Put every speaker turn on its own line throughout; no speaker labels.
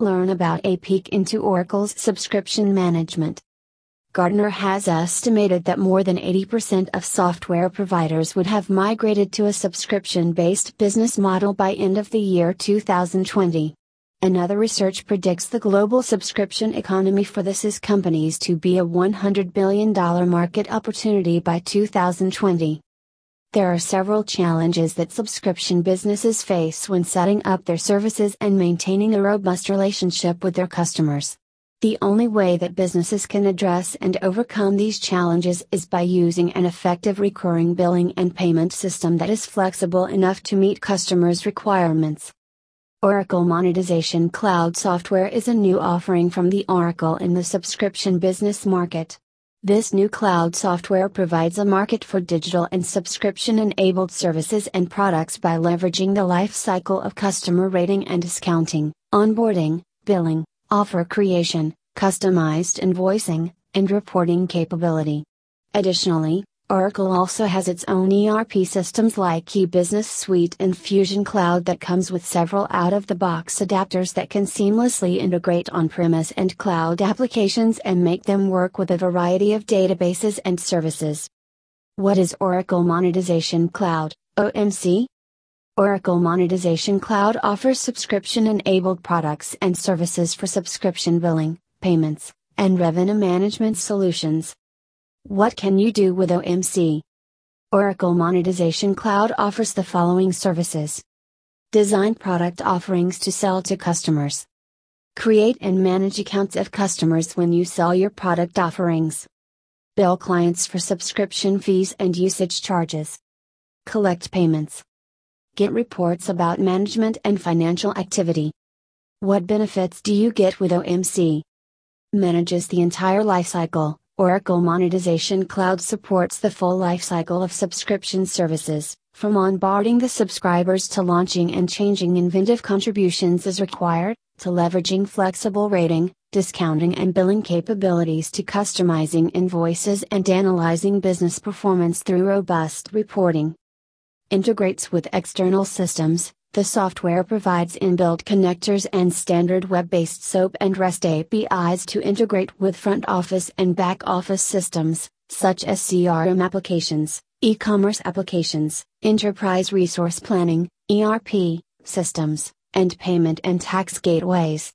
Learn about a peek into Oracle's subscription management. Gartner has estimated that more than 80% of software providers would have migrated to a subscription based business model by end of the year 2020. Another research predicts the global subscription economy for the SaaS companies to be a $100 billion market opportunity by 2020. There are several challenges that subscription businesses face when setting up their services and maintaining a robust relationship with their customers. The only way that businesses can address and overcome these challenges is by using an effective recurring billing and payment system that is flexible enough to meet customers' requirements. Oracle Monetization Cloud Software is a new offering from the Oracle in the subscription business market. This new cloud software provides a market for digital and subscription enabled services and products by leveraging the life cycle of customer rating and discounting, onboarding, billing, offer creation, customized invoicing, and reporting capability. Additionally, Oracle also has its own ERP systems like eBusiness Suite and Fusion Cloud that comes with several out-of-the-box adapters that can seamlessly integrate on-premise and cloud applications and make them work with a variety of databases and services. What is Oracle Monetization Cloud, OMC? Oracle Monetization Cloud offers subscription-enabled products and services for subscription billing, payments, and revenue management solutions. What can you do with OMC? Oracle Monetization Cloud offers the following services Design product offerings to sell to customers. Create and manage accounts of customers when you sell your product offerings. Bill clients for subscription fees and usage charges. Collect payments. Get reports about management and financial activity. What benefits do you get with OMC? Manages the entire lifecycle Oracle Monetization Cloud supports the full lifecycle of subscription services, from onboarding the subscribers to launching and changing inventive contributions as required, to leveraging flexible rating, discounting and billing capabilities to customizing invoices and analyzing business performance through robust reporting. Integrates with external systems, the software provides inbuilt connectors and standard web based SOAP and REST APIs to integrate with front office and back office systems, such as CRM applications, e commerce applications, enterprise resource planning, ERP, systems, and payment and tax gateways.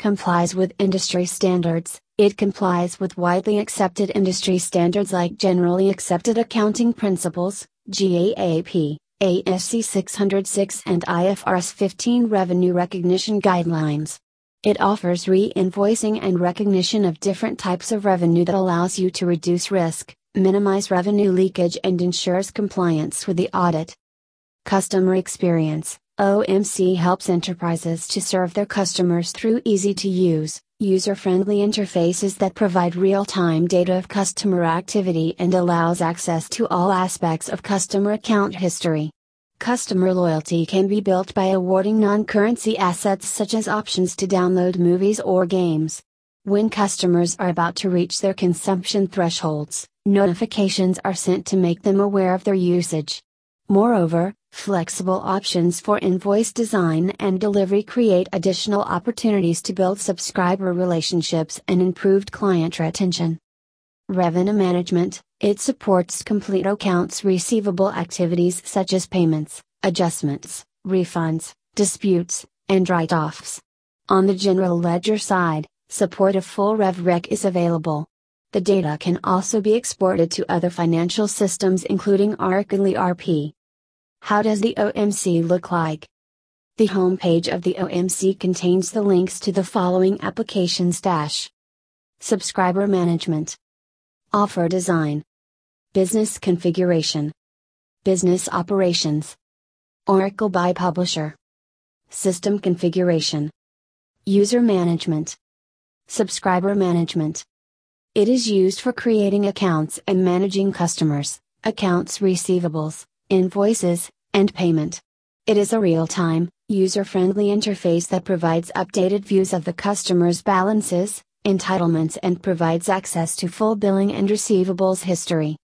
Complies with industry standards, it complies with widely accepted industry standards like Generally Accepted Accounting Principles, GAAP ASC 606 and IFRS 15 Revenue Recognition Guidelines. It offers re invoicing and recognition of different types of revenue that allows you to reduce risk, minimize revenue leakage, and ensures compliance with the audit. Customer Experience OMC helps enterprises to serve their customers through easy to use, user friendly interfaces that provide real time data of customer activity and allows access to all aspects of customer account history. Customer loyalty can be built by awarding non currency assets such as options to download movies or games. When customers are about to reach their consumption thresholds, notifications are sent to make them aware of their usage. Moreover, flexible options for invoice design and delivery create additional opportunities to build subscriber relationships and improved client retention. Revenue Management It supports complete accounts receivable activities such as payments, adjustments, refunds, disputes, and write offs. On the general ledger side, support of full RevRec is available. The data can also be exported to other financial systems including Oracle ERP. How does the OMC look like? The homepage of the OMC contains the links to the following applications dash. Subscriber Management Offer Design Business Configuration Business Operations Oracle BI Publisher System Configuration User Management Subscriber Management It is used for creating accounts and managing customers, accounts receivables, invoices, and payment. It is a real time, user friendly interface that provides updated views of the customer's balances, entitlements, and provides access to full billing and receivables history.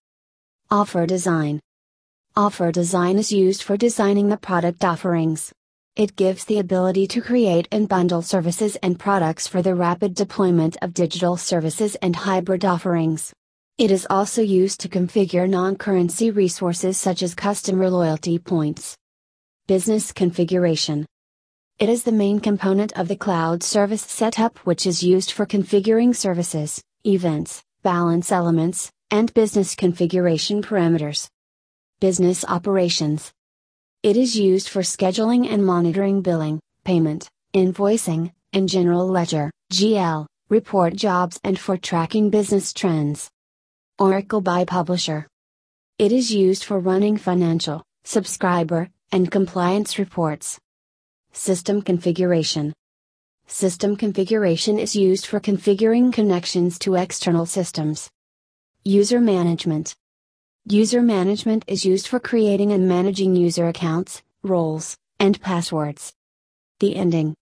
Offer design Offer design is used for designing the product offerings. It gives the ability to create and bundle services and products for the rapid deployment of digital services and hybrid offerings. It is also used to configure non currency resources such as customer loyalty points. Business configuration. It is the main component of the cloud service setup, which is used for configuring services, events, balance elements, and business configuration parameters. Business operations. It is used for scheduling and monitoring billing, payment, invoicing, and general ledger, GL, report jobs and for tracking business trends. Oracle BI Publisher. It is used for running financial, subscriber, and compliance reports. System configuration. System configuration is used for configuring connections to external systems. User management. User management is used for creating and managing user accounts, roles, and passwords. The ending.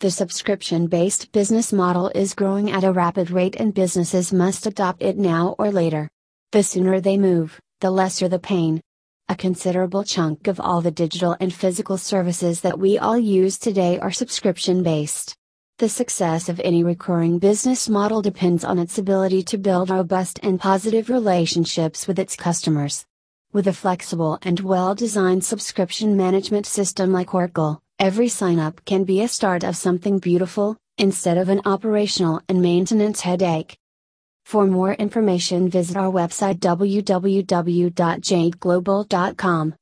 The subscription based business model is growing at a rapid rate and businesses must adopt it now or later. The sooner they move, the lesser the pain. A considerable chunk of all the digital and physical services that we all use today are subscription based. The success of any recurring business model depends on its ability to build robust and positive relationships with its customers. With a flexible and well designed subscription management system like Oracle, every sign up can be a start of something beautiful, instead of an operational and maintenance headache. For more information visit our website www.jadeglobal.com.